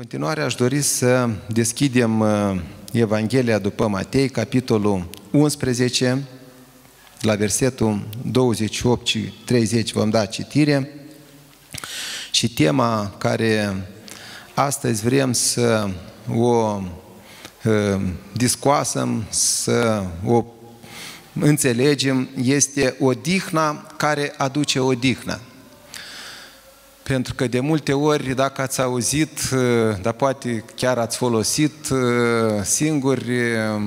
continuare aș dori să deschidem uh, Evanghelia după Matei, capitolul 11, la versetul 28 și 30 vom da citire. Și tema care astăzi vrem să o uh, discoasăm, să o înțelegem, este odihna care aduce odihnă. Pentru că de multe ori, dacă ați auzit, uh, dar poate chiar ați folosit uh, singuri uh,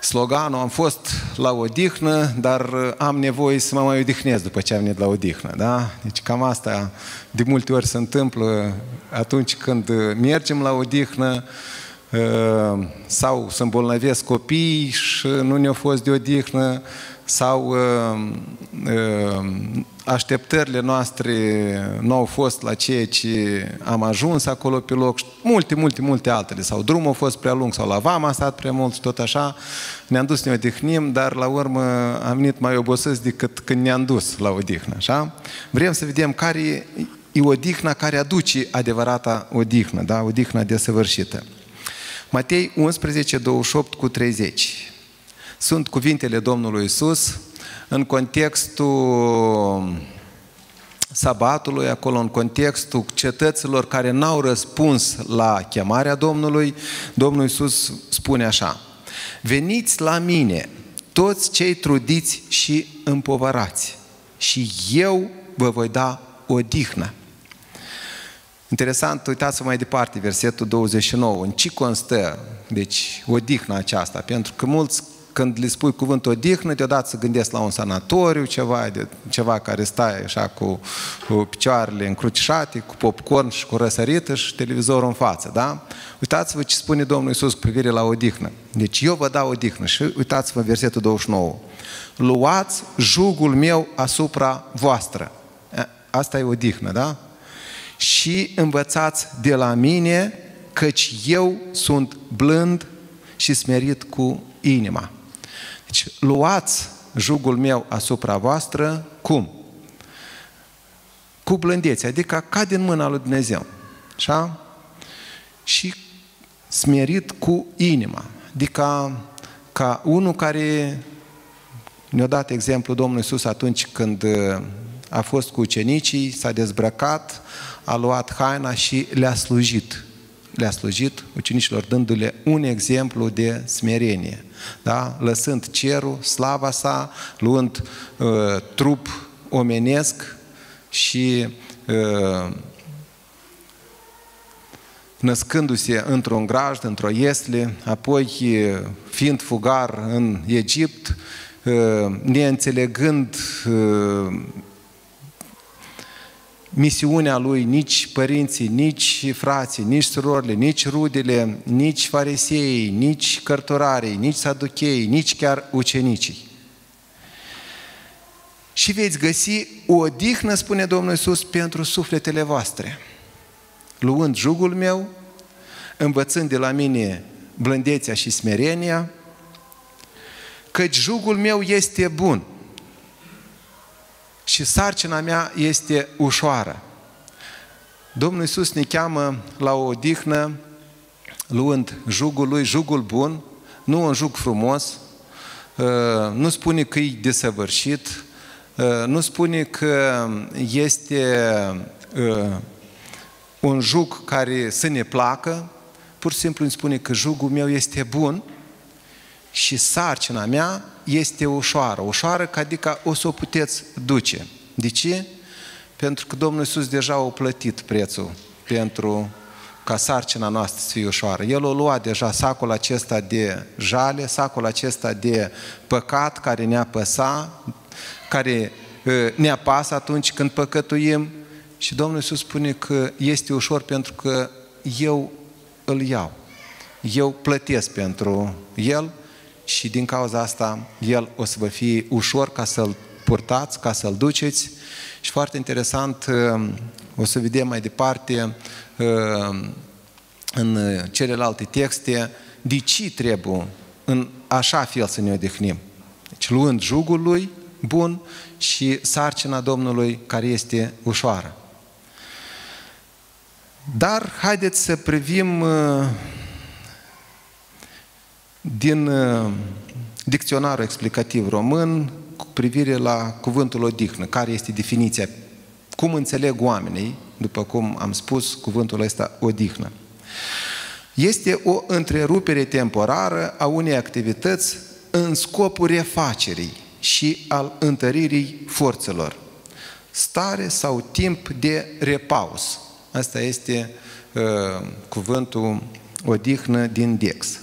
sloganul, am fost la odihnă, dar am nevoie să mă mai odihnesc după ce am venit la odihnă. Da? Deci cam asta de multe ori se întâmplă atunci când mergem la odihnă sau să îmbolnăvesc copii și nu ne-au fost de odihnă sau uh, uh, așteptările noastre nu au fost la ceea ce am ajuns acolo pe loc, multe, multe, multe altele, sau drumul a fost prea lung, sau la vama a stat prea mult și tot așa, ne-am dus să ne odihnim, dar la urmă am venit mai obosiți decât când ne-am dus la odihnă, așa? Vrem să vedem care e odihna care aduce adevărata odihnă, da? Odihna desăvârșită. Matei 11, 28 cu 30 sunt cuvintele Domnului Isus în contextul sabatului, acolo în contextul cetăților care n-au răspuns la chemarea Domnului, Domnul Isus spune așa, veniți la mine, toți cei trudiți și împovărați, și eu vă voi da odihnă. Interesant, uitați-vă mai departe, versetul 29, în ce constă, deci, odihna aceasta, pentru că mulți când le spui cuvântul odihnă, deodată să gândesc la un sanatoriu, ceva, de, ceva care stai așa cu, cu picioarele încrucișate, cu popcorn și cu răsărită și televizorul în față, da? Uitați-vă ce spune Domnul Iisus cu privire la odihnă. Deci eu vă dau odihnă și uitați-vă în versetul 29. Luați jugul meu asupra voastră. Asta e odihnă, da? Și învățați de la mine, căci eu sunt blând și smerit cu inima. Deci, luați jugul meu asupra voastră, cum? Cu blândețe, adică ca din mâna lui Dumnezeu. Așa? Și smerit cu inima. Adică ca unul care ne-a dat exemplu Domnul Iisus atunci când uh, a fost cu ucenicii, s-a dezbrăcat, a luat haina și le-a slujit le-a slujit ucenicilor dându-le un exemplu de smerenie. Da? Lăsând cerul, slava sa, luând uh, trup omenesc și uh, născându-se într-un grajd, într-o iesle, apoi uh, fiind fugar în Egipt, uh, neînțelegând uh, misiunea lui nici părinții, nici frații, nici surorile, nici rudele, nici farisei, nici cărturarii, nici saduchei, nici chiar ucenicii. Și veți găsi o odihnă, spune Domnul Iisus, pentru sufletele voastre. Luând jugul meu, învățând de la mine blândețea și smerenia, căci jugul meu este bun și sarcina mea este ușoară. Domnul Iisus ne cheamă la o odihnă luând jugul lui, jugul bun, nu un jug frumos, uh, nu spune că e desăvârșit, uh, nu spune că este uh, un jug care să ne placă, pur și simplu îmi spune că jugul meu este bun și sarcina mea este ușoară. Ușoară, adică o să o puteți duce. De ce? Pentru că Domnul Iisus deja a plătit prețul pentru ca sarcina noastră să fie ușoară. El o lua deja sacul acesta de jale, sacul acesta de păcat care ne-a păsa, care ne apasă atunci când păcătuim și Domnul Iisus spune că este ușor pentru că eu îl iau. Eu plătesc pentru el și din cauza asta el o să vă fie ușor ca să-l purtați, ca să-l duceți și foarte interesant, uh, o să vedem mai departe uh, în celelalte texte de ce trebuie în așa fel să ne odihnim. Deci luând jugul lui bun și sarcina Domnului care este ușoară. Dar haideți să privim uh, din uh, dicționarul explicativ român cu privire la cuvântul odihnă, care este definiția, cum înțeleg oamenii, după cum am spus, cuvântul ăsta odihnă. Este o întrerupere temporară a unei activități în scopul refacerii și al întăririi forțelor. Stare sau timp de repaus. Asta este uh, cuvântul odihnă din Dex.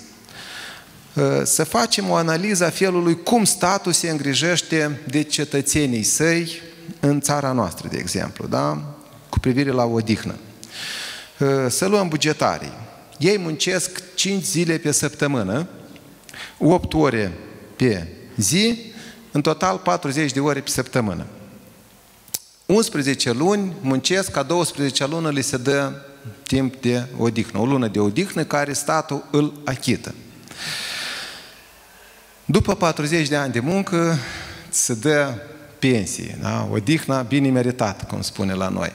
Uh, să facem o analiză a felului cum statul se îngrijește de cetățenii săi în țara noastră, de exemplu, da? cu privire la odihnă. Uh, să luăm bugetarii. Ei muncesc 5 zile pe săptămână, 8 ore pe zi, în total 40 de ore pe săptămână. 11 luni muncesc, ca 12 lună li se dă timp de odihnă, o lună de odihnă care statul îl achită. După 40 de ani de muncă se dă pensie, da? odihna bine meritată, cum spune la noi.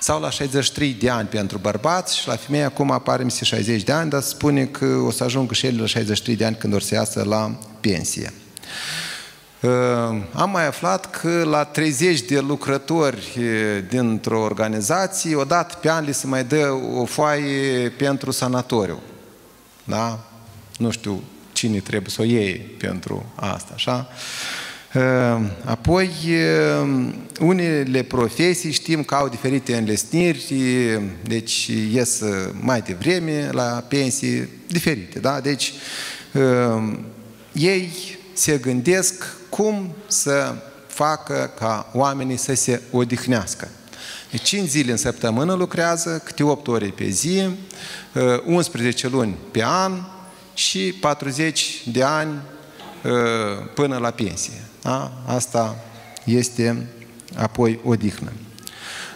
Sau la 63 de ani pentru bărbați și la femei acum apare mi 60 de ani, dar spune că o să ajungă și ele la 63 de ani când or să iasă la pensie. Ă, am mai aflat că la 30 de lucrători dintr-o organizație, odată pe an li se mai dă o foaie pentru sanatoriu. Da? Nu știu cine trebuie să o iei pentru asta, așa? Ă, apoi, ă, unele profesii știm că au diferite înlesniri, deci ies mai devreme la pensii diferite, da? Deci, ei se gândesc cum să facă ca oamenii să se odihnească. Deci 5 zile în săptămână lucrează, câte 8 ore pe zi, 11 uh, luni pe an și 40 de ani uh, până la pensie. Da? Asta este apoi odihnă.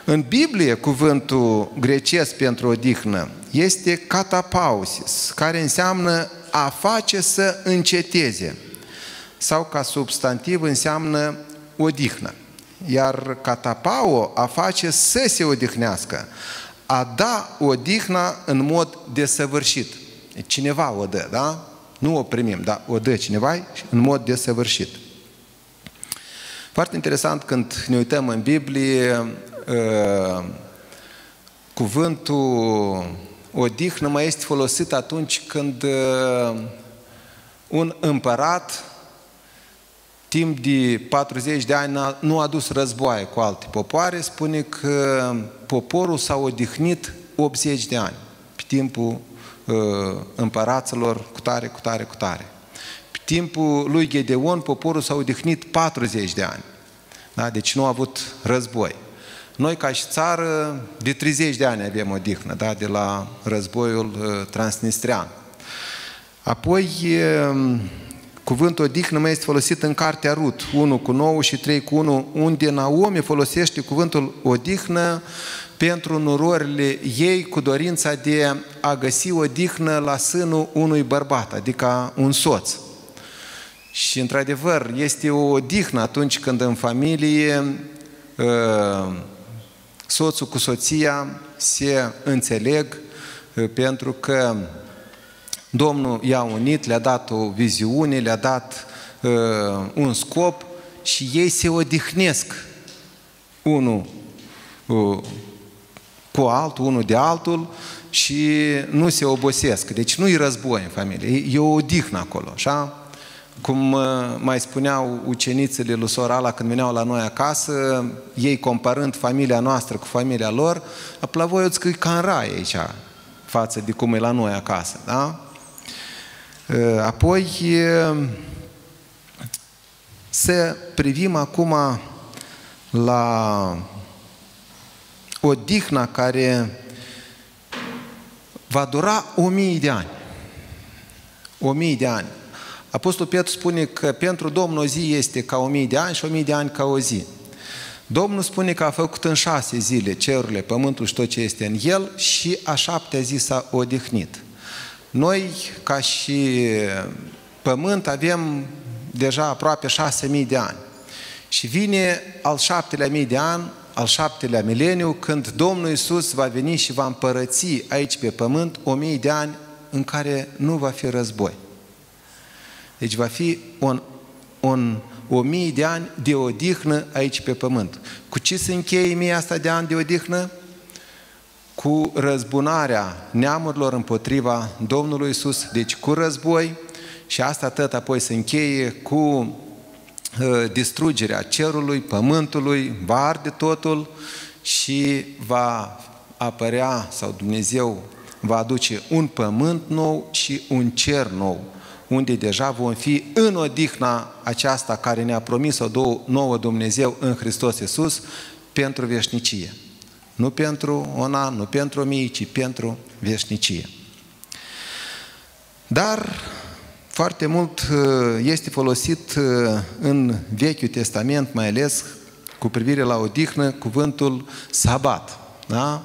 În Biblie, cuvântul grecesc pentru odihnă este catapausis, care înseamnă a face să înceteze sau ca substantiv înseamnă odihnă. Iar catapao a face să se odihnească, a da odihna în mod desăvârșit. Cineva o dă, da? Nu o primim, dar o dă cineva în mod desăvârșit. Foarte interesant când ne uităm în Biblie, uh, cuvântul odihnă mai este folosit atunci când uh, un împărat timp de 40 de ani nu a dus războaie cu alte popoare, spune că poporul s-a odihnit 80 de ani pe timpul uh, împăraților cu tare, cu tare, cu tare. Pe timpul lui Gedeon, poporul s-a odihnit 40 de ani. Da? Deci nu a avut război. Noi, ca și țară, de 30 de ani avem odihnă, da? de la războiul uh, transnistrian. Apoi, uh, Cuvântul odihnă mai este folosit în cartea Rut, 1 cu 9 și 3 cu 1, unde Naomi folosește cuvântul odihnă pentru nurorile ei cu dorința de a găsi odihnă la sânul unui bărbat, adică un soț. Și într-adevăr este o odihnă atunci când în familie ă, soțul cu soția se înțeleg ă, pentru că Domnul i-a unit, le-a dat o viziune, le-a dat uh, un scop și ei se odihnesc unul uh, cu altul, unul de altul și nu se obosesc. Deci nu-i război în familie, e o odihnă acolo, așa? Cum uh, mai spuneau ucenițele lui Sorala când veneau la noi acasă, ei comparând familia noastră cu familia lor, la voi că e ca în rai aici, față de cum e la noi acasă, da? Ă, apoi să privim acum la odihna care va dura o mie de ani. O mie de ani. Apostol Petru spune că pentru Domnul o zi este ca o mie de ani și o mie de ani ca o zi. Domnul spune că a făcut în șase zile cerurile, pământul și tot ce este în el și a șaptea zi s-a odihnit. Noi, ca și pământ, avem deja aproape șase mii de ani. Și vine al șaptelea mii de an al șaptelea mileniu, când Domnul Isus va veni și va împărăți aici pe pământ o mie de ani în care nu va fi război. Deci va fi un, un, o mie de ani de odihnă aici pe pământ. Cu ce se încheie mie asta de ani de odihnă? Cu răzbunarea neamurilor împotriva Domnului Isus, deci cu război, și asta tot apoi se încheie cu uh, distrugerea cerului, pământului, va arde totul și va apărea, sau Dumnezeu va aduce un pământ nou și un cer nou, unde deja vom fi în odihna aceasta care ne-a promis-o nouă Dumnezeu în Hristos Iisus pentru veșnicie. Nu pentru un an, nu pentru o mie, ci pentru veșnicie. Dar foarte mult uh, este folosit uh, în Vechiul Testament, mai ales cu privire la odihnă, cuvântul sabat. Da?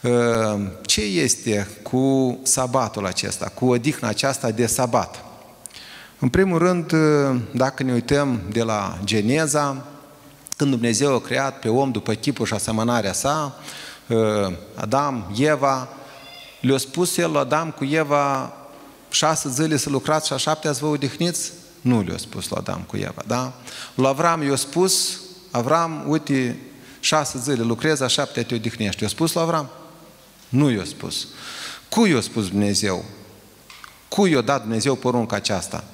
Uh, ce este cu sabatul acesta, cu odihna aceasta de sabat? În primul rând, dacă ne uităm de la Geneza, când Dumnezeu a creat pe om după chipul și asemănarea sa, Adam, Eva, le-a spus el Adam cu Eva, șase zile să lucrați și a șaptea să vă odihniți? Nu le-a spus la Adam cu Eva, da? La Avram i-a spus, Avram, uite, șase zile lucrezi, a șaptea te odihnești. I-a spus la Avram? Nu i-a spus. Cui i-a spus Dumnezeu? Cui i-a dat Dumnezeu porunca aceasta?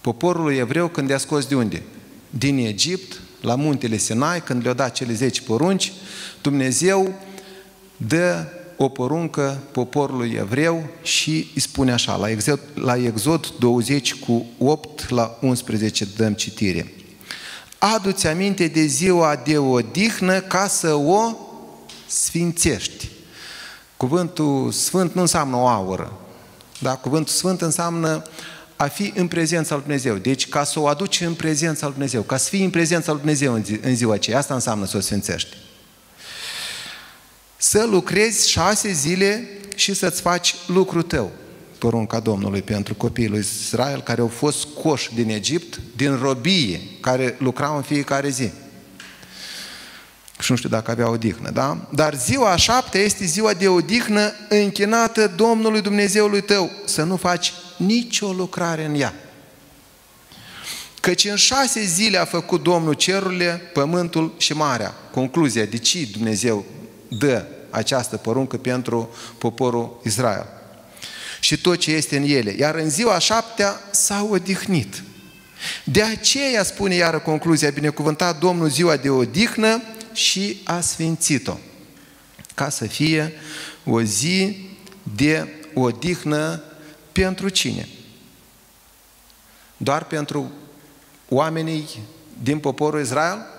Poporul evreu când i-a scos de unde? Din Egipt, la muntele Sinai, când le-a dat cele 10 porunci, Dumnezeu dă o poruncă poporului evreu și îi spune așa, la Exod, la Exod 20 cu 8 la 11 dăm citire. Adu-ți aminte de ziua de odihnă ca să o sfințești. Cuvântul sfânt nu înseamnă o aură. Da? Cuvântul sfânt înseamnă a fi în prezența lui Dumnezeu. Deci ca să o aduci în prezența lui Dumnezeu, ca să fii în prezența lui Dumnezeu în ziua aceea, asta înseamnă să o sfințești să lucrezi șase zile și să-ți faci lucrul tău. Porunca Domnului pentru copiii lui Israel care au fost coși din Egipt, din robie, care lucrau în fiecare zi. Și nu știu dacă avea odihnă, da? Dar ziua a șaptea este ziua de odihnă închinată Domnului Dumnezeului tău, să nu faci nicio lucrare în ea. Căci în șase zile a făcut Domnul cerurile, pământul și marea. Concluzia, de ce Dumnezeu dă această poruncă pentru poporul Israel. Și tot ce este în ele. Iar în ziua șaptea s-au odihnit. De aceea spune iară concluzia, binecuvântat Domnul ziua de odihnă și a sfințit-o. Ca să fie o zi de odihnă pentru cine? Doar pentru oamenii din poporul Israel?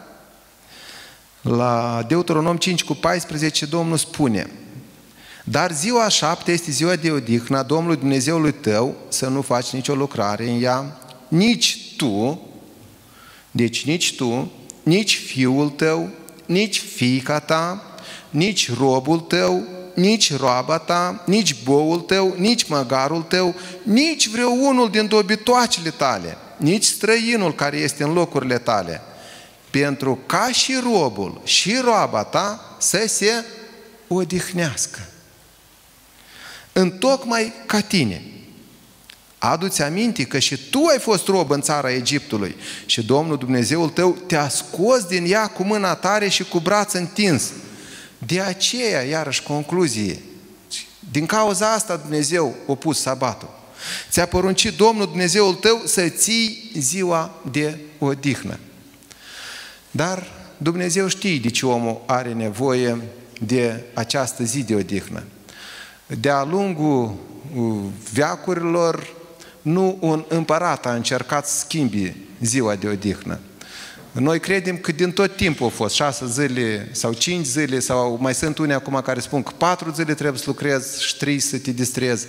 La Deuteronom 5 cu 14 Domnul spune Dar ziua șapte este ziua de odihnă a Domnului Dumnezeului tău să nu faci nicio lucrare în ea, nici tu, deci nici tu, nici fiul tău, nici fiica ta, nici robul tău, nici roaba ta, nici boul tău, nici măgarul tău, nici vreunul din dobitoacele tale, nici străinul care este în locurile tale – pentru ca și robul și roaba ta să se odihnească. Întocmai ca tine. Adu-ți aminte că și tu ai fost rob în țara Egiptului și Domnul Dumnezeul tău te-a scos din ea cu mâna tare și cu braț întins. De aceea, iarăși, concluzie, din cauza asta Dumnezeu a pus sabatul. Ți-a poruncit Domnul Dumnezeul tău să ții ziua de odihnă. Dar Dumnezeu știe de ce omul are nevoie de această zi de odihnă. De-a lungul uh, veacurilor, nu un împărat a încercat să schimbi ziua de odihnă. Noi credem că din tot timpul a fost șase zile sau cinci zile sau mai sunt unii acum care spun că patru zile trebuie să lucrezi și trei să te distrezi.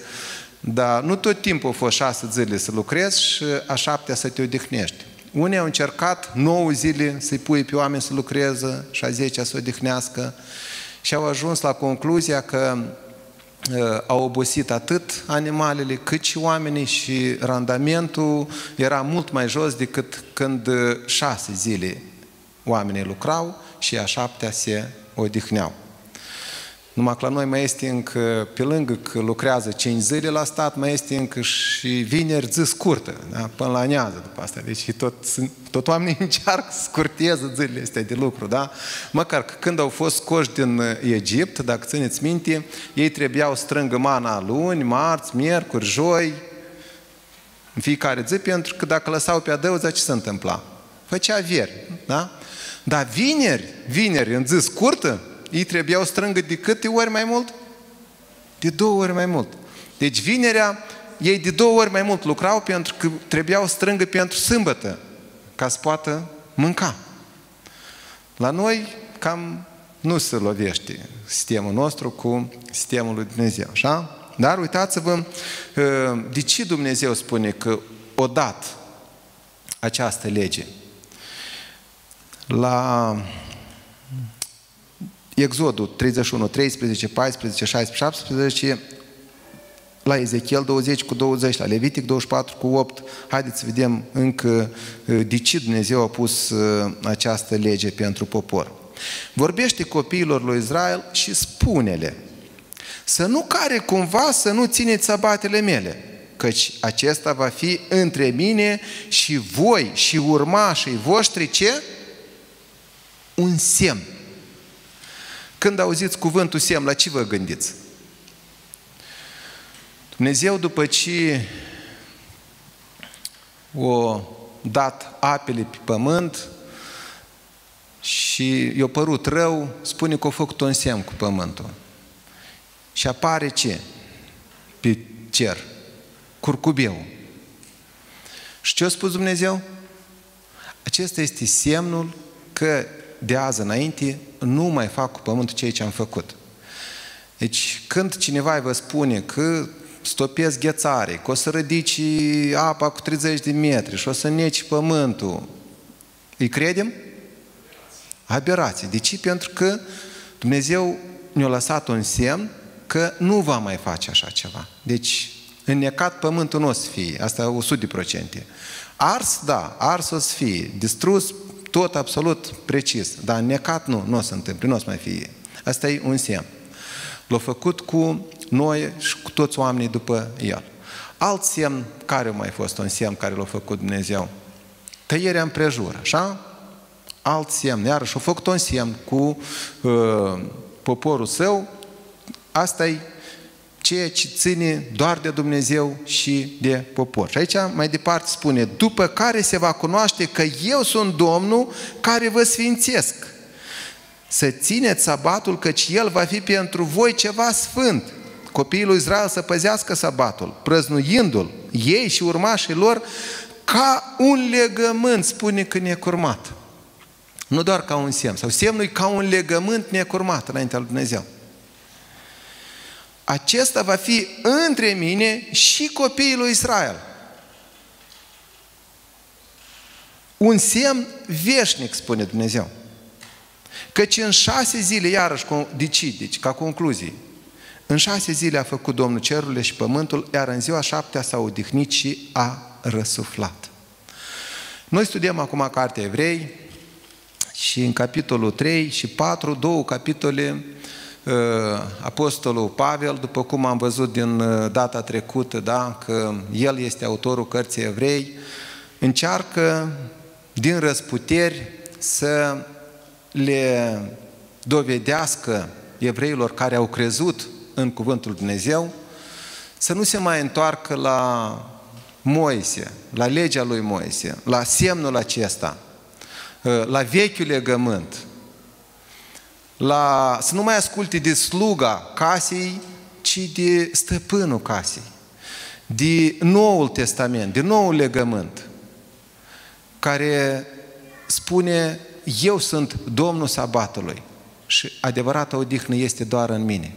Dar nu tot timpul a fost șase zile să lucrezi și a șaptea să te odihnești. Unii au încercat 9 zile să-i pui pe oameni să lucreze și a 10 să odihnească și au ajuns la concluzia că uh, au obosit atât animalele cât și oamenii și randamentul era mult mai jos decât când uh, șase zile oamenii lucrau și a șaptea se odihneau. Numai că la noi mai este încă, pe lângă că lucrează 5 zile la stat, mai este încă și vineri zi scurtă, da? până la nează după asta. Deci tot, tot oamenii încearcă să scurteze zilele astea de lucru, da? Măcar că când au fost scoși din Egipt, dacă țineți minte, ei trebuiau strângă mana luni, marți, miercuri, joi, în fiecare zi, pentru că dacă lăsau pe adăuza, ce se întâmpla? Făcea vieri, da? Dar vineri, vineri, în zi scurtă, ei trebuiau strângă de câte ori mai mult? De două ori mai mult. Deci vinerea, ei de două ori mai mult lucrau pentru că trebuiau strângă pentru sâmbătă, ca să poată mânca. La noi cam nu se lovește sistemul nostru cu sistemul lui Dumnezeu, așa? Dar uitați-vă ă, de ce Dumnezeu spune că o dat această lege. La Exodul 31, 13, 14, 16, 17, la Ezechiel 20 cu 20, la Levitic 24 cu 8. Haideți să vedem încă de ce Dumnezeu a pus această lege pentru popor. Vorbește copiilor lui Israel și spune-le să nu care cumva să nu țineți sabatele mele, căci acesta va fi între mine și voi și urmașii voștri ce? Un semn când auziți cuvântul semn, la ce vă gândiți? Dumnezeu după ce o dat apele pe pământ și i-a părut rău, spune că a făcut un semn cu pământul. Și apare ce? Pe cer. Curcubeu. Și ce a spus Dumnezeu? Acesta este semnul că de azi înainte nu mai fac cu pământul ceea ce am făcut. Deci când cineva vă spune că stopezi ghețare, că o să ridici apa cu 30 de metri și o să neci pământul, îi credem? Aberație. De ce? Pentru că Dumnezeu ne-a lăsat un semn că nu va mai face așa ceva. Deci, înnecat pământul nu o să fie, asta 100%. Ars, da, ars o să fie, distrus, tot absolut precis, dar necat nu, nu o să întâmple, nu o să mai fie. Asta e un semn. L-a făcut cu noi și cu toți oamenii după el. Alt semn, care a mai fost un semn care l-a făcut Dumnezeu? Tăierea împrejur, așa? Alt semn, iarăși a făcut un semn cu uh, poporul său, asta e ceea ce ține doar de Dumnezeu și de popor. Și aici mai departe spune, după care se va cunoaște că eu sunt Domnul care vă sfințesc. Să țineți sabatul, căci el va fi pentru voi ceva sfânt. Copiii lui Israel să păzească sabatul, prăznuindu-l, ei și urmașii lor, ca un legământ, spune că necurmat. Nu doar ca un semn, sau semnul e ca un legământ necurmat înaintea lui Dumnezeu acesta va fi între mine și copiii lui Israel. Un semn veșnic, spune Dumnezeu. Căci în șase zile, iarăși, decid, deci ca concluzie, în șase zile a făcut Domnul cerurile și pământul, iar în ziua șaptea s-a odihnit și a răsuflat. Noi studiem acum Cartea Evrei și în capitolul 3 și 4, două capitole Uh, Apostolul Pavel, după cum am văzut din uh, data trecută, da, că el este autorul cărții evrei, încearcă din răsputeri să le dovedească evreilor care au crezut în Cuvântul Dumnezeu să nu se mai întoarcă la Moise, la legea lui Moise, la semnul acesta, uh, la vechiul legământ, la, să nu mai asculte de sluga casei, ci de stăpânul casei, de Noul Testament, de Noul Legământ, care spune, eu sunt Domnul Sabatului și adevărata odihnă este doar în mine.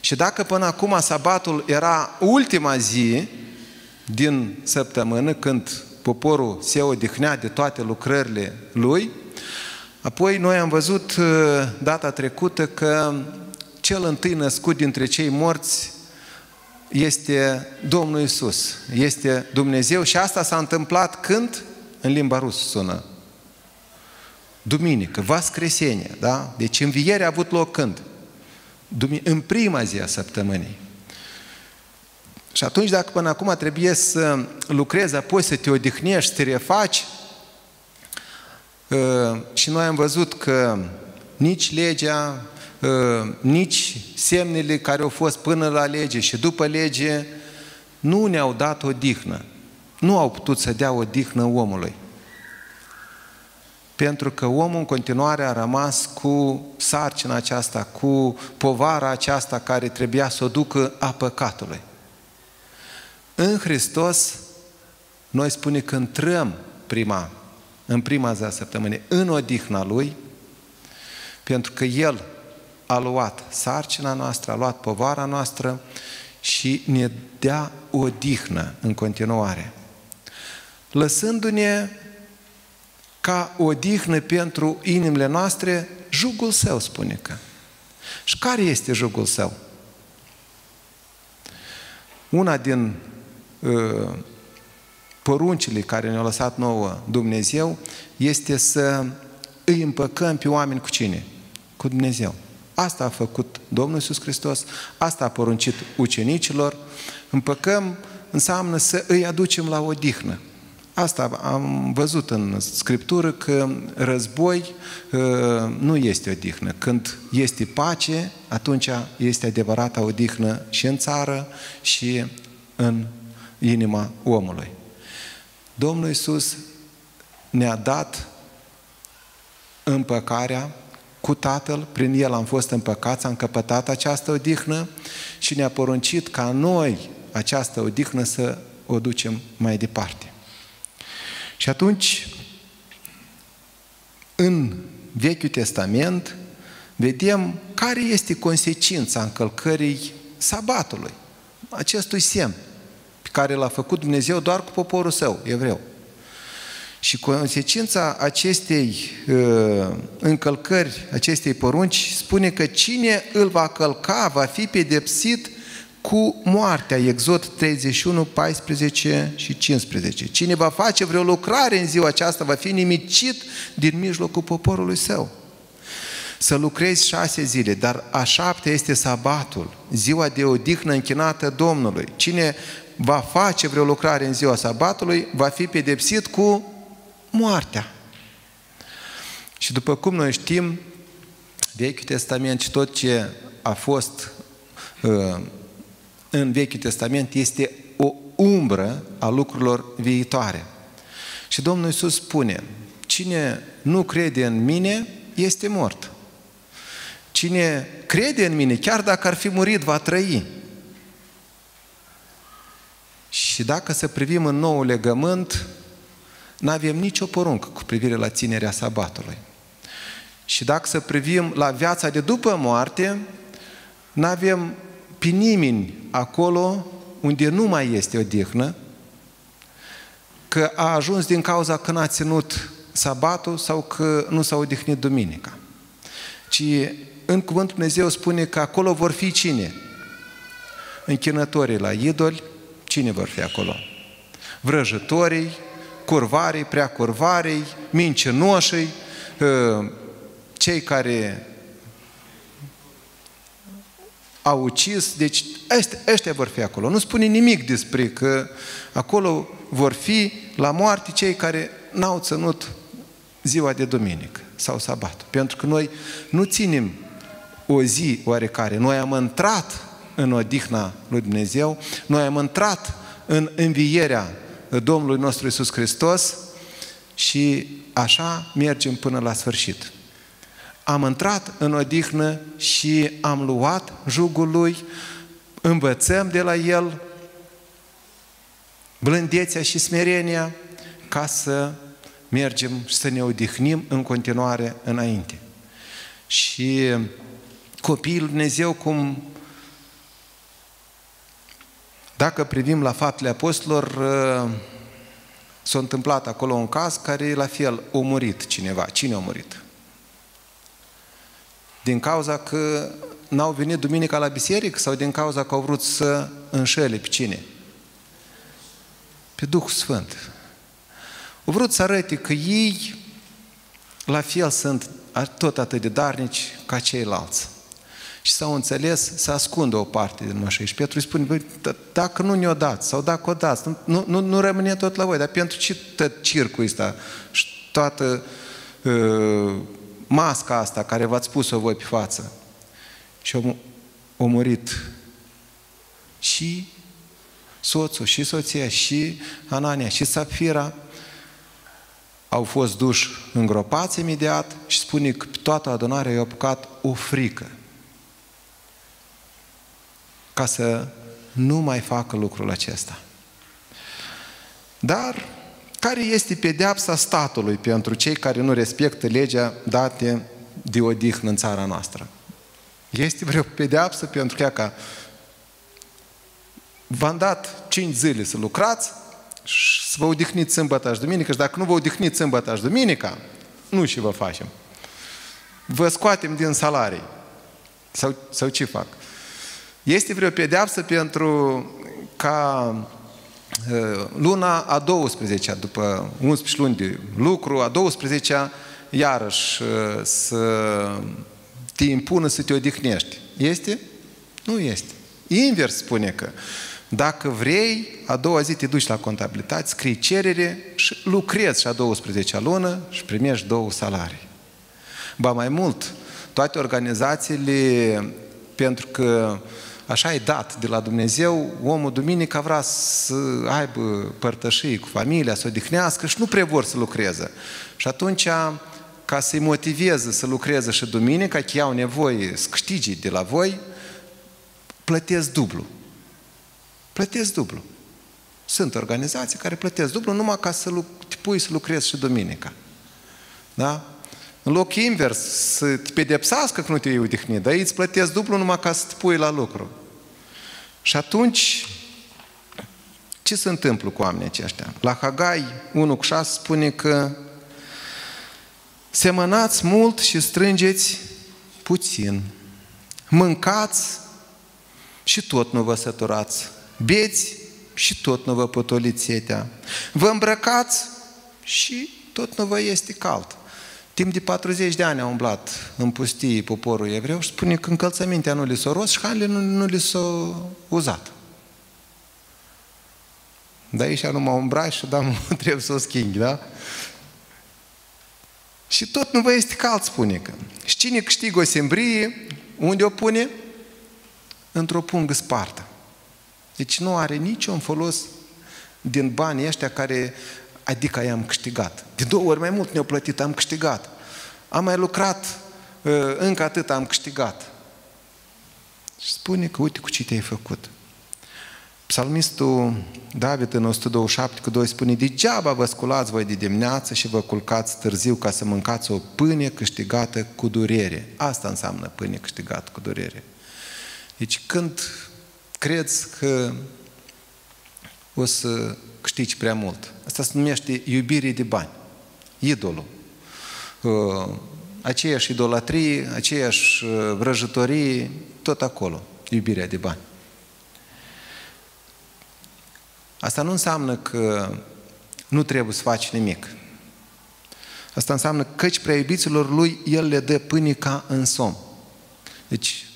Și dacă până acum sabatul era ultima zi din săptămână, când poporul se odihnea de toate lucrările lui, Apoi noi am văzut uh, data trecută că cel întâi născut dintre cei morți este Domnul Isus, este Dumnezeu și asta s-a întâmplat când? În limba rusă sună. duminică, Vascresenie, da? Deci învierea a avut loc când? În prima zi a săptămânii. Și atunci, dacă până acum trebuie să lucrezi, apoi să te odihnești, să te refaci, ă, și noi am văzut că nici legea, ă, nici semnele care au fost până la lege și după lege nu ne-au dat o dihnă. Nu au putut să dea o dihnă omului. Pentru că omul în continuare a rămas cu sarcina aceasta, cu povara aceasta care trebuia să o ducă a păcatului. În Hristos, noi spune că intrăm prima, în prima zi a săptămânii, în odihna Lui, pentru că El a luat sarcina noastră, a luat povara noastră și ne dea odihnă în continuare. Lăsându-ne ca odihnă pentru inimile noastre jugul său, spune că. Și care este jugul său? Una din uh, poruncile care ne-a lăsat nouă Dumnezeu este să îi împăcăm pe oameni cu cine? Cu Dumnezeu. Asta a făcut Domnul Iisus Hristos, asta a poruncit ucenicilor. Împăcăm înseamnă să îi aducem la odihnă. Asta am văzut în Scriptură că război uh, nu este odihnă. Când este pace, atunci este adevărata odihnă și în țară și în inima omului. Domnul Iisus ne-a dat împăcarea cu Tatăl, prin El am fost împăcați, am căpătat această odihnă și ne-a poruncit ca noi această odihnă să o ducem mai departe. Și atunci, în Vechiul Testament, vedem care este consecința încălcării sabatului, acestui semn pe care l-a făcut Dumnezeu doar cu poporul său, evreu. Și consecința acestei uh, încălcări, acestei porunci, spune că cine îl va călca va fi pedepsit cu moartea. Exod 31, 14 și 15. Cine va face vreo lucrare în ziua aceasta va fi nimicit din mijlocul poporului său. Să lucrezi șase zile, dar a șaptea este sabatul, ziua de odihnă închinată Domnului. Cine va face vreo lucrare în ziua sabatului va fi pedepsit cu moartea. Și după cum noi știm, Vechiul Testament și tot ce a fost uh, în Vechiul Testament este o umbră a lucrurilor viitoare. Și Domnul Iisus spune, cine nu crede în mine, este mort. Cine crede în mine, chiar dacă ar fi murit, va trăi. Și dacă să privim în nou legământ, nu avem nicio poruncă cu privire la ținerea sabatului. Și dacă să privim la viața de după moarte, nu avem pe nimeni acolo unde nu mai este o dihnă, că a ajuns din cauza că n-a ținut sabatul sau că nu s-a odihnit duminica. Ci în cuvântul Dumnezeu spune că acolo vor fi cine? Închinătorii la idoli, cine vor fi acolo? Vrăjătorii, curvarii, prea curvarii, mincinoșii, ă, cei care au ucis, deci ăștia, ăștia vor fi acolo. Nu spune nimic despre că acolo vor fi la moarte cei care n-au ținut ziua de duminică sau sabat. Pentru că noi nu ținem o zi oarecare. Noi am intrat în odihna lui Dumnezeu, noi am intrat în învierea Domnului nostru Isus Hristos și așa mergem până la sfârșit am intrat în odihnă și am luat jugul lui, învățăm de la el blândețea și smerenia ca să mergem și să ne odihnim în continuare înainte. Și copiii lui Dumnezeu, cum dacă privim la faptele apostolilor, s-a întâmplat acolo un caz care la fel a murit cineva. Cine a murit? Din cauza că n-au venit duminica la biserică sau din cauza că au vrut să înșele pe cine? Pe Duhul Sfânt. Au vrut să arăte că ei la fel sunt tot atât de darnici ca ceilalți. Și s-au înțeles să ascundă o parte din mășei. Și Petru îi spune, băi, dacă nu ne-o dați, sau dacă o dați, nu, nu, nu rămâne tot la voi, dar pentru ce tot circul ăsta și toată uh, masca asta care v-ați pus-o voi pe față? Și au, au murit și soțul, și soția, și Anania, și Safira, au fost duși îngropați imediat și spune că toată adunarea i-a apucat o frică ca să nu mai facă lucrul acesta. Dar care este pedeapsa statului pentru cei care nu respectă legea date de odihnă în țara noastră? Este vreo pedeapsă pentru că ca v-am dat 5 zile să lucrați și să vă odihniți sâmbătă și duminică și dacă nu vă odihniți sâmbătă și duminica, nu și vă facem. Vă scoatem din salarii. Sau, sau ce fac? Este vreo pedeapsă pentru ca ă, luna a 12 după 11 luni de lucru, a 12 iarăși ă, să te impună să te odihnești. Este? Nu este. Invers spune că dacă vrei, a doua zi te duci la contabilitate, scrii cerere și lucrezi și a 12-a lună și primești două salarii. Ba mai mult, toate organizațiile, pentru că așa e dat de la Dumnezeu, omul duminica vrea să aibă părtășii cu familia, să odihnească și nu prea vor să lucreze. Și atunci, ca să-i motiveze să lucreze și duminica, că au nevoie să câștige de la voi, plătesc dublu. Plătesc dublu. Sunt organizații care plătesc dublu numai ca să te pui să lucrezi și duminica. Da? În loc invers, să te pedepsească că nu te-ai odihnit, dar ei îți plătesc dublu numai ca să te pui la lucru. Și atunci, ce se întâmplă cu oamenii aceștia? La Hagai 1 cu 6 spune că semănați mult și strângeți puțin. Mâncați și tot nu vă săturați. Beți și tot nu vă potoliți setea. Vă îmbrăcați și tot nu vă este cald. Timp de 40 de ani a umblat în pustie poporul evreu și spune că încălțămintea nu li s-a rost și hainele nu, nu li s-a uzat. Dar aici nu mă umbrai și da, trebuie să o schimbi, da? Și tot nu vă este cald, spune că. Și cine câștigă o sembrie, unde o pune? Într-o pungă spartă. Deci nu are niciun folos din banii ăștia care adică i-am câștigat. De două ori mai mult ne-au plătit, am câștigat. Am mai lucrat, ă, încă atât am câștigat. Și spune că uite cu ce te-ai făcut. Psalmistul David în 127 cu 2 spune Degeaba vă sculați voi de dimineață și vă culcați târziu ca să mâncați o pâine câștigată cu durere. Asta înseamnă pâine câștigată cu durere. Deci când crezi că o să câștigi prea mult. Asta se numește iubire de bani. Idolul. Uh, aceeași idolatrie, aceeași uh, vrăjitorie, tot acolo. Iubirea de bani. Asta nu înseamnă că nu trebuie să faci nimic. Asta înseamnă că căci prea iubiților lui, el le dă pânica în somn. Deci,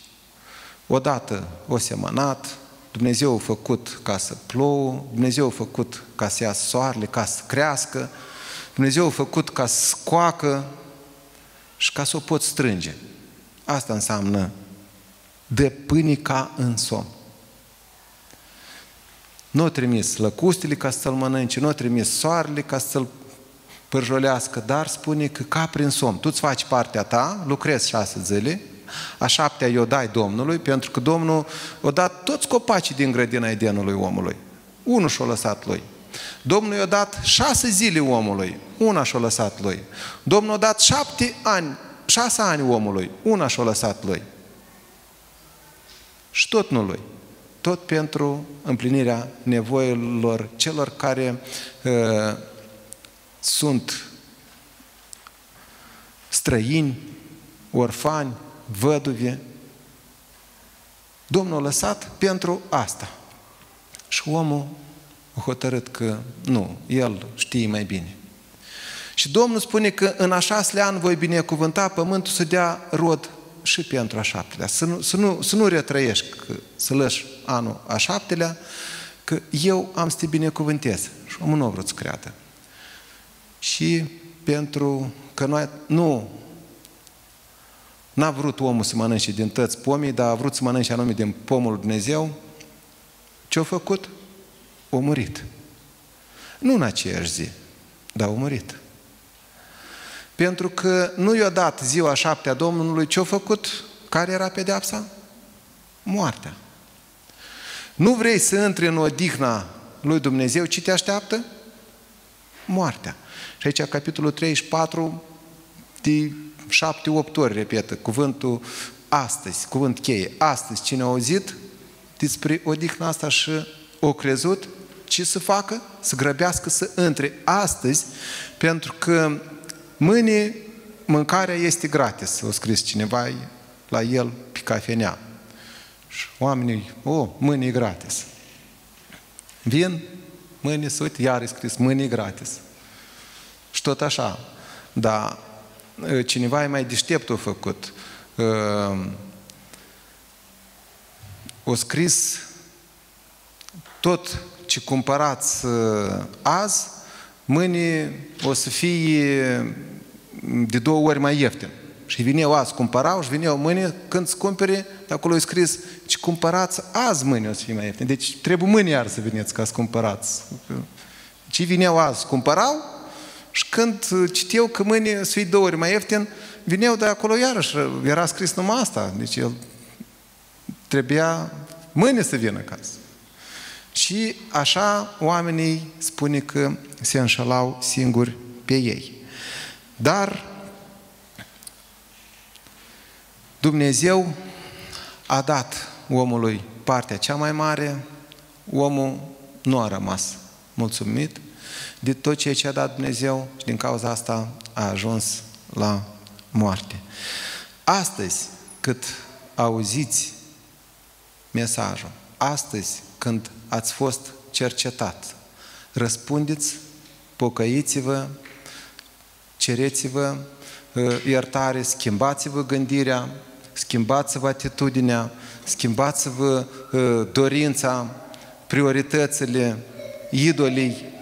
odată o semănat, Dumnezeu a făcut ca să plouă, Dumnezeu a făcut ca să iasă soarele, ca să crească, Dumnezeu a făcut ca să scoacă și ca să o pot strânge. Asta înseamnă de pânica în somn. Nu a trimis lăcustele ca să-l mănânce, nu a trimis soarele ca să-l pârjolească, dar spune că ca prin somn. Tu îți faci partea ta, lucrezi șase zile, a șaptea i-o dai Domnului, pentru că Domnul a dat toți copacii din grădina Edenului omului. Unul și-a lăsat lui. Domnul i-a dat șase zile omului, una și-a lăsat lui. Domnul a dat șapte ani, șase ani omului, una și-a lăsat lui. Și tot nu lui. Tot pentru împlinirea nevoilor celor care uh, sunt străini, orfani, văduve. Domnul a lăsat pentru asta. Și omul a hotărât că nu, el știe mai bine. Și Domnul spune că în a șaselea an voi binecuvânta pământul să dea rod și pentru a șaptelea. Să nu, să nu, să nu retrăiești, să lăși anul a șaptelea, că eu am să te binecuvântez. Și omul nu a vrut să creadă. Și pentru că noi, nu, n-a vrut omul să mănânce din tăți pomii, dar a vrut să mănânce anume din pomul lui Dumnezeu, ce-a făcut? O murit. Nu în aceeași zi, dar a murit. Pentru că nu i-a dat ziua șaptea Domnului, ce-a făcut? Care era pedeapsa? Moartea. Nu vrei să intri în odihna lui Dumnezeu, ce te așteaptă? Moartea. Și aici, capitolul 34, de șapte, opt ori repetă cuvântul astăzi, cuvânt cheie. Astăzi, cine a auzit despre odihna asta și o crezut, ce să facă? Să grăbească să intre astăzi, pentru că mâine mâncarea este gratis, a scris cineva la el pe cafenea. Și oamenii, o, oh, mâine e gratis. Vin, mâine să uite, iar e scris, mâine e gratis. Și tot așa. Dar ă, cineva e mai deștept a făcut. Ă, o scris tot ce cumpărați ă, azi, mâine o să fie de două ori mai ieftin. Și vineau azi, cumpărau și vineau mâine, când îți cumpere, acolo e scris, ce cumpărați azi mâine o să fie mai ieftin. Deci trebuie mâine iar să vineți ca să cumpărați. Ce vineau azi, cumpărau și când citeau că mâine să fie două ori mai ieftin, vineau de acolo iarăși, era scris numai asta. Deci el trebuia mâine să vină acasă. Și așa oamenii spune că se înșelau singuri pe ei. Dar Dumnezeu a dat omului partea cea mai mare, omul nu a rămas mulțumit de tot ceea ce a dat Dumnezeu și din cauza asta a ajuns la moarte. Astăzi, cât auziți mesajul, astăzi, când ați fost cercetat, răspundeți, pocăiți-vă, cereți-vă uh, iertare, schimbați-vă gândirea, schimbați-vă atitudinea, schimbați-vă uh, dorința, prioritățile, idolii,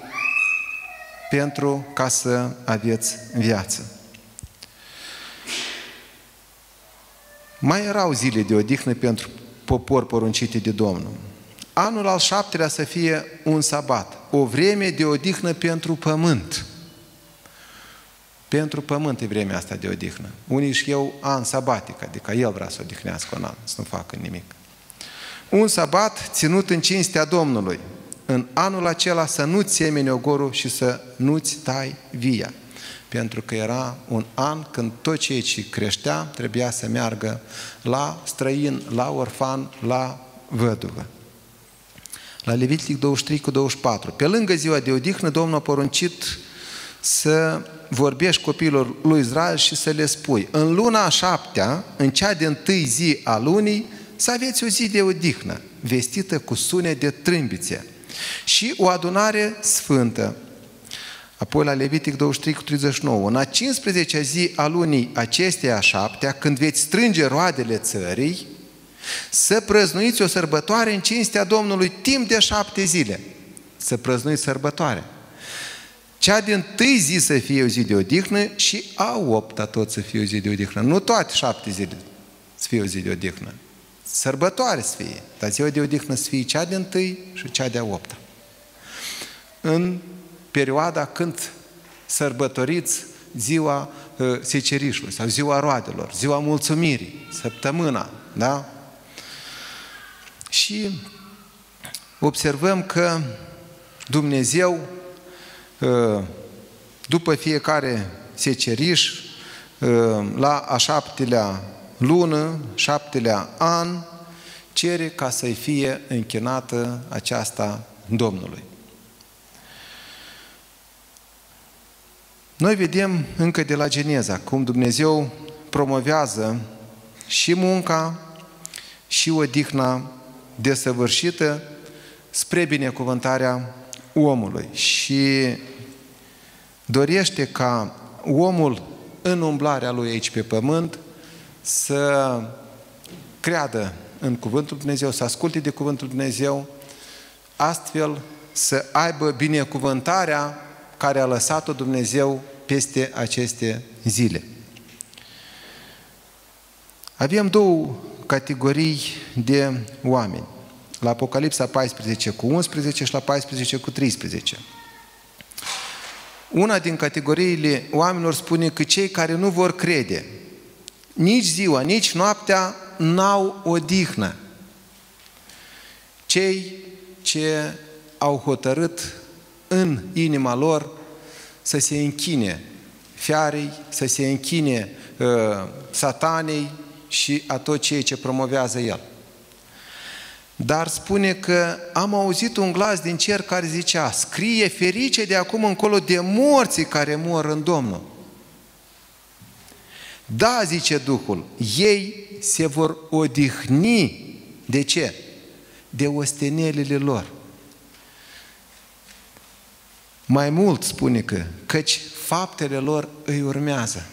pentru ca să aveți viață. Mai erau zile de odihnă pentru popor poruncite de Domnul. Anul al șaptelea să fie un sabat, o vreme de odihnă pentru pământ. Pentru pământ e vremea asta de odihnă. Unii își iau an sabatic, adică el vrea să odihnească un an, să nu facă nimic. Un sabat ținut în cinstea Domnului. În anul acela să nu-ți semeni ogorul și să nu-ți tai via. Pentru că era un an când tot ceea ce creștea trebuia să meargă la străin, la orfan, la văduvă. La Levitic 23 cu 24. Pe lângă ziua de odihnă, Domnul a poruncit să vorbești copiilor lui Israel și să le spui, în luna a șaptea, în cea de întâi zi a lunii, să aveți o zi de odihnă, vestită cu sune de trâmbițe și o adunare sfântă. Apoi la Levitic 23 cu 39, în a 15-a zi a lunii acesteia a șaptea, când veți strânge roadele țării, să prăznuiți o sărbătoare în cinstea Domnului timp de șapte zile. Să prăznuiți sărbătoare. Cea din tâi zi să fie o zi de odihnă și a opta tot să fie o zi de odihnă. Nu toate șapte zile să fie o zi de odihnă. Sărbătoare să fie, dar ziua de odihnă să fie cea din tâi și cea de-a opta. În perioada când sărbătoriți ziua uh, secerișului sau ziua roadelor, ziua mulțumirii, săptămâna, da? Și observăm că Dumnezeu Ă, după fiecare seceriș, ă, la a șaptelea lună, șaptelea an, cere ca să-i fie închinată aceasta Domnului. Noi vedem încă de la Geneza cum Dumnezeu promovează și munca și odihna desăvârșită spre binecuvântarea omului. Și dorește ca omul în umblarea lui aici pe pământ să creadă în Cuvântul Dumnezeu, să asculte de Cuvântul Dumnezeu, astfel să aibă binecuvântarea care a lăsat-o Dumnezeu peste aceste zile. Avem două categorii de oameni. La Apocalipsa 14 cu 11 și la 14 cu 13. Una din categoriile oamenilor spune că cei care nu vor crede, nici ziua, nici noaptea, n-au odihnă. Cei ce au hotărât în inima lor să se închine fiarei, să se închine uh, satanei și a tot ceea ce promovează el. Dar spune că am auzit un glas din cer care zicea, scrie ferice de acum încolo de morții care mor în Domnul. Da, zice Duhul, ei se vor odihni. De ce? De ostenelile lor. Mai mult spune că, căci faptele lor îi urmează.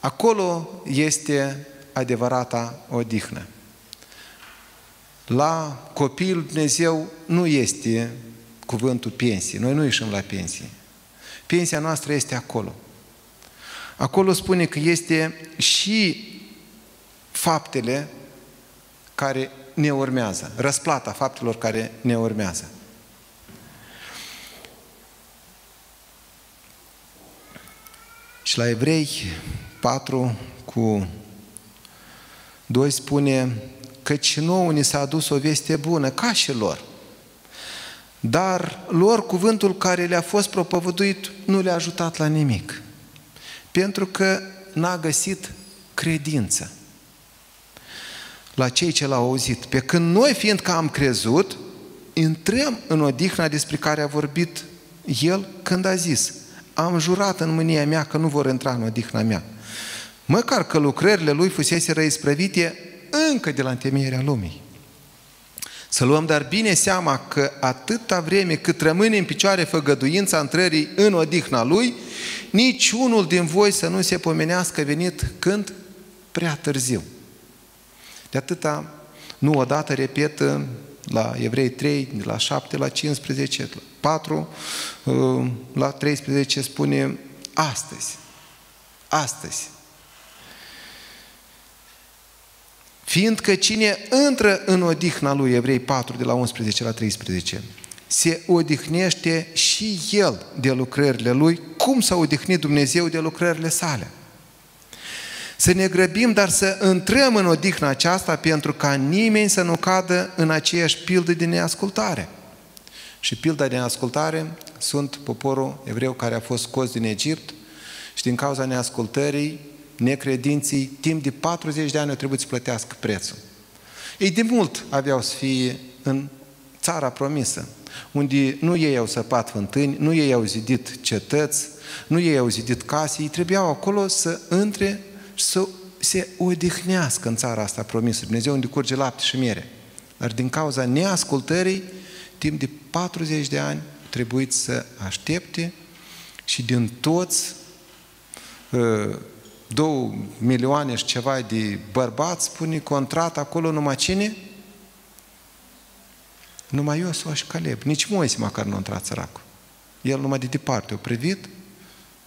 Acolo este adevărata odihnă. La copilul Dumnezeu nu este cuvântul pensie. Noi nu ieșim la pensie. Pensia noastră este acolo. Acolo spune că este și faptele care ne urmează, răsplata faptelor care ne urmează. Și la Evrei 4 cu 2 spune căci nouă ni s-a adus o veste bună, ca și lor. Dar lor cuvântul care le-a fost propovăduit nu le-a ajutat la nimic. Pentru că n-a găsit credință la cei ce l-au auzit. Pe când noi, fiindcă am crezut, intrăm în odihna despre care a vorbit el când a zis am jurat în mânia mea că nu vor intra în odihna mea. Măcar că lucrările lui fusese răisprăvite încă de la întemeierea lumii. Să luăm dar bine seama că atâta vreme cât rămâne în picioare făgăduința intrării în odihna Lui, nici unul din voi să nu se pomenească venit când prea târziu. De atâta, nu odată, repet, la Evrei 3, de la 7 la 15, la 4, uh, la 13 spune astăzi. Astăzi. Fiindcă cine intră în odihna lui, Evrei 4, de la 11 la 13, se odihnește și el de lucrările lui, cum s-a odihnit Dumnezeu de lucrările sale. Să ne grăbim, dar să intrăm în odihna aceasta pentru ca nimeni să nu cadă în aceeași pildă de neascultare. Și pilda de neascultare sunt poporul evreu care a fost scos din Egipt și din cauza neascultării, necredinții, timp de 40 de ani au trebuit să plătească prețul. Ei de mult aveau să fie în țara promisă, unde nu ei au săpat fântâni, nu ei au zidit cetăți, nu ei au zidit case, ei trebuiau acolo să intre și să se odihnească în țara asta promisă, Dumnezeu unde curge lapte și miere. Dar din cauza neascultării, timp de 40 de ani, trebuit să aștepte și din toți ă, două milioane și ceva de bărbați, spune contrat acolo numai cine? Numai Iosua și Caleb. Nici Moise măcar nu a intrat săracul. El numai de departe a privit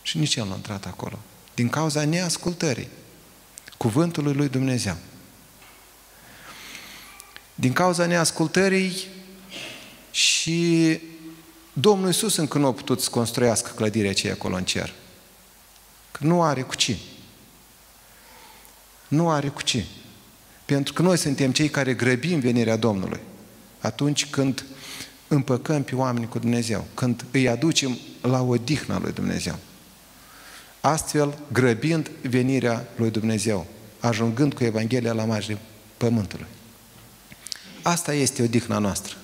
și nici el nu a intrat acolo. Din cauza neascultării cuvântului lui Dumnezeu. Din cauza neascultării și Domnul Iisus încă nu a putut să construiască clădirea aceea acolo în cer. Că nu are cu ce. Nu are cu ce. Pentru că noi suntem cei care grăbim venirea Domnului. Atunci când împăcăm pe oameni cu Dumnezeu, când îi aducem la odihna lui Dumnezeu. Astfel, grăbind venirea lui Dumnezeu, ajungând cu Evanghelia la marginea pământului. Asta este odihna noastră.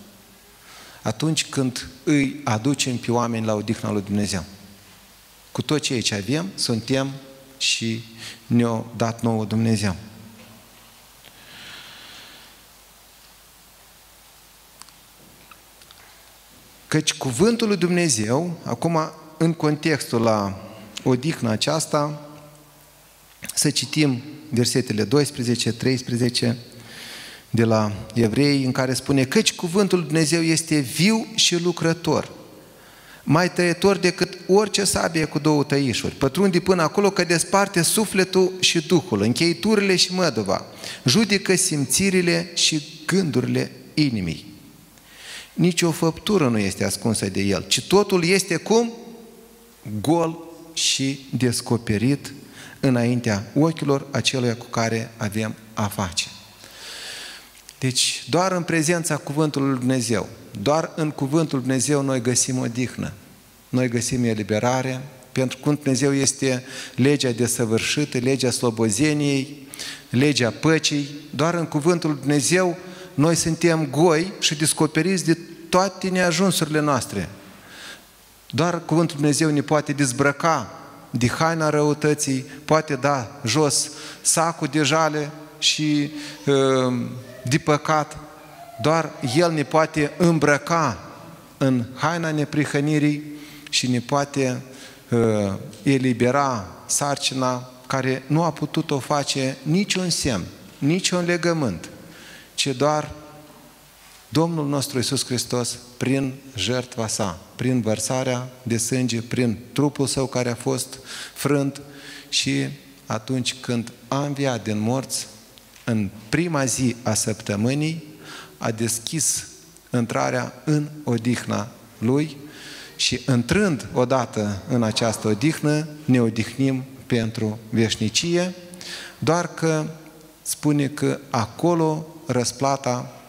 Atunci când îi aducem pe oameni la odihna lui Dumnezeu. Cu tot ceea ce avem, suntem și ne-a dat nouă Dumnezeu. Căci cuvântul lui Dumnezeu, acum în contextul la odihna aceasta, să citim versetele 12, 13 de la Evrei, în care spune Căci cuvântul Lui Dumnezeu este viu și lucrător, mai tăietor decât orice sabie cu două tăișuri, pătrunde până acolo că desparte sufletul și duhul, încheiturile și măduva, judecă simțirile și gândurile inimii. Nici o făptură nu este ascunsă de el, ci totul este cum? Gol și descoperit înaintea ochilor acelui cu care avem a face. Deci, doar în prezența Cuvântului Lui Dumnezeu, doar în Cuvântul Lui Dumnezeu noi găsim o dihnă, noi găsim eliberare, pentru că Dumnezeu este legea desăvârșită, legea slobozeniei, legea păcii, doar în Cuvântul Lui Dumnezeu noi suntem goi și descoperiți de toate neajunsurile noastre. Doar Cuvântul Dumnezeu ne poate dezbrăca de haina răutății, poate da jos sacul de jale și uh, de păcat, doar El ne poate îmbrăca în haina neprihănirii și ne poate uh, elibera sarcina care nu a putut o face niciun semn, niciun legământ, ci doar Domnul nostru Iisus Hristos prin jertva sa, prin vărsarea de sânge, prin trupul său care a fost frânt și atunci când a înviat din morți, în prima zi a săptămânii, a deschis intrarea în odihna Lui și intrând odată în această odihnă, ne odihnim pentru veșnicie, doar că spune că acolo răsplata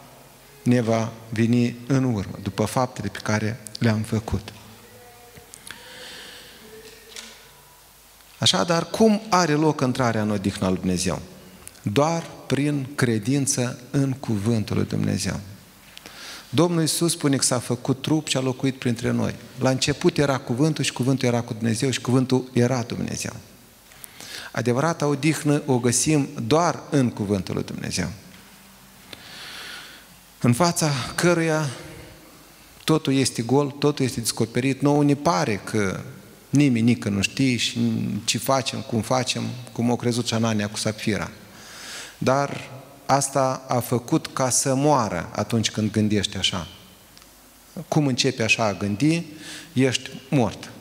ne va veni în urmă, după faptele pe care le-am făcut. Așadar, cum are loc intrarea în odihna lui Dumnezeu? Doar prin credință în Cuvântul lui Dumnezeu. Domnul Iisus spune că s-a făcut trup și a locuit printre noi. La început era Cuvântul și Cuvântul era cu Dumnezeu și Cuvântul era Dumnezeu. Adevărata odihnă o găsim doar în Cuvântul lui Dumnezeu. În fața căruia totul este gol, totul este descoperit, nouă ne pare că nimeni nică nu știe și ce facem, cum facem, cum o crezut Anania cu Sapfira. Dar asta a făcut ca să moară atunci când gândești așa. Cum începi așa a gândi, ești mort.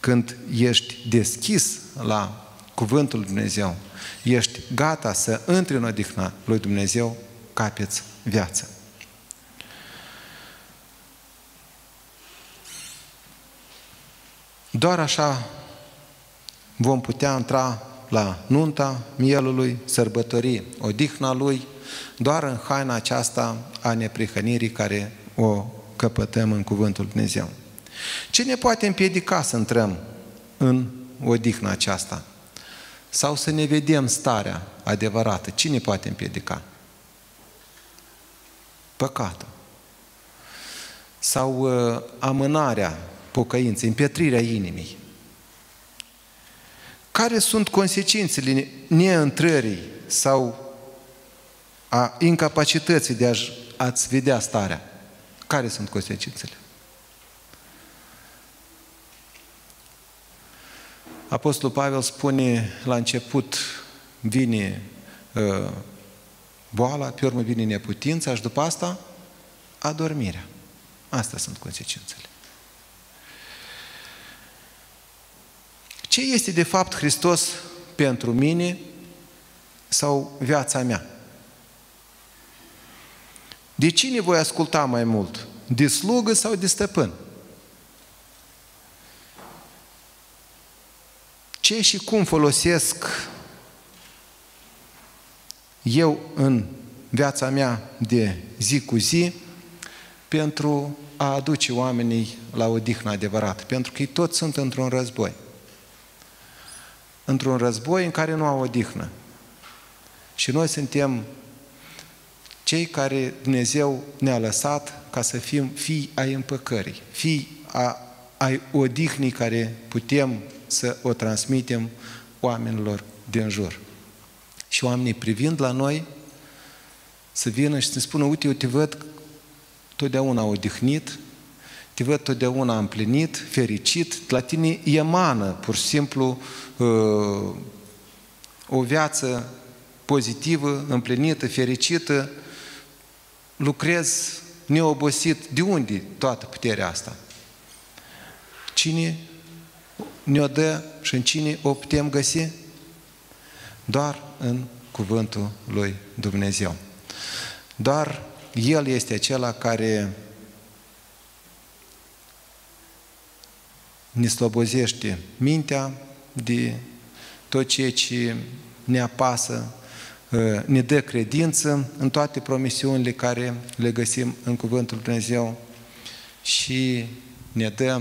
Când ești deschis la Cuvântul lui Dumnezeu, ești gata să intri în odihna lui Dumnezeu, capeți viață. Doar așa vom putea intra la nunta mielului, sărbători odihna lui, doar în haina aceasta a neprihănirii care o căpătăm în Cuvântul Dumnezeu. Ce ne poate împiedica să intrăm în odihna aceasta? Sau să ne vedem starea adevărată? Cine poate împiedica? Păcatul. Sau uh, amânarea pocăinței, împietrirea inimii. Care sunt consecințele neîntrării sau a incapacității de a-ți vedea starea? Care sunt consecințele? Apostolul Pavel spune la început vine uh, boala, pe urmă vine neputința și după asta adormirea. Astea sunt consecințele. Ce este de fapt Hristos pentru mine sau viața mea? De cine voi asculta mai mult? De slugă sau de stăpân? Ce și cum folosesc eu în viața mea de zi cu zi pentru a aduce oamenii la o dihnă adevărată, pentru că ei toți sunt într-un război într-un război în care nu au odihnă. Și noi suntem cei care Dumnezeu ne-a lăsat ca să fim fii ai împăcării, fii a, ai odihnii care putem să o transmitem oamenilor din jur. Și oamenii privind la noi să vină și să spună, uite, eu te văd totdeauna odihnit, te văd totdeauna împlinit, fericit, la tine emană pur și simplu uh, o viață pozitivă, împlinită, fericită, lucrezi neobosit. De unde toată puterea asta? Cine ne-o dă și în cine o putem găsi? Doar în cuvântul lui Dumnezeu. Doar El este acela care ne slobozește mintea de tot ceea ce ne apasă, ă, ne dă credință în toate promisiunile care le găsim în Cuvântul Dumnezeu și ne dă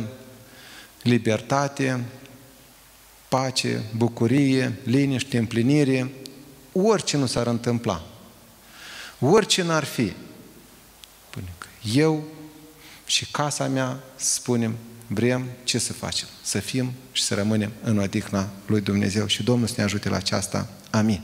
libertate, pace, bucurie, liniște, împlinire, orice nu s-ar întâmpla, orice n-ar fi. Eu și casa mea, spunem, vrem ce să facem? Să fim și să rămânem în odihna lui Dumnezeu și Domnul să ne ajute la aceasta. Amin.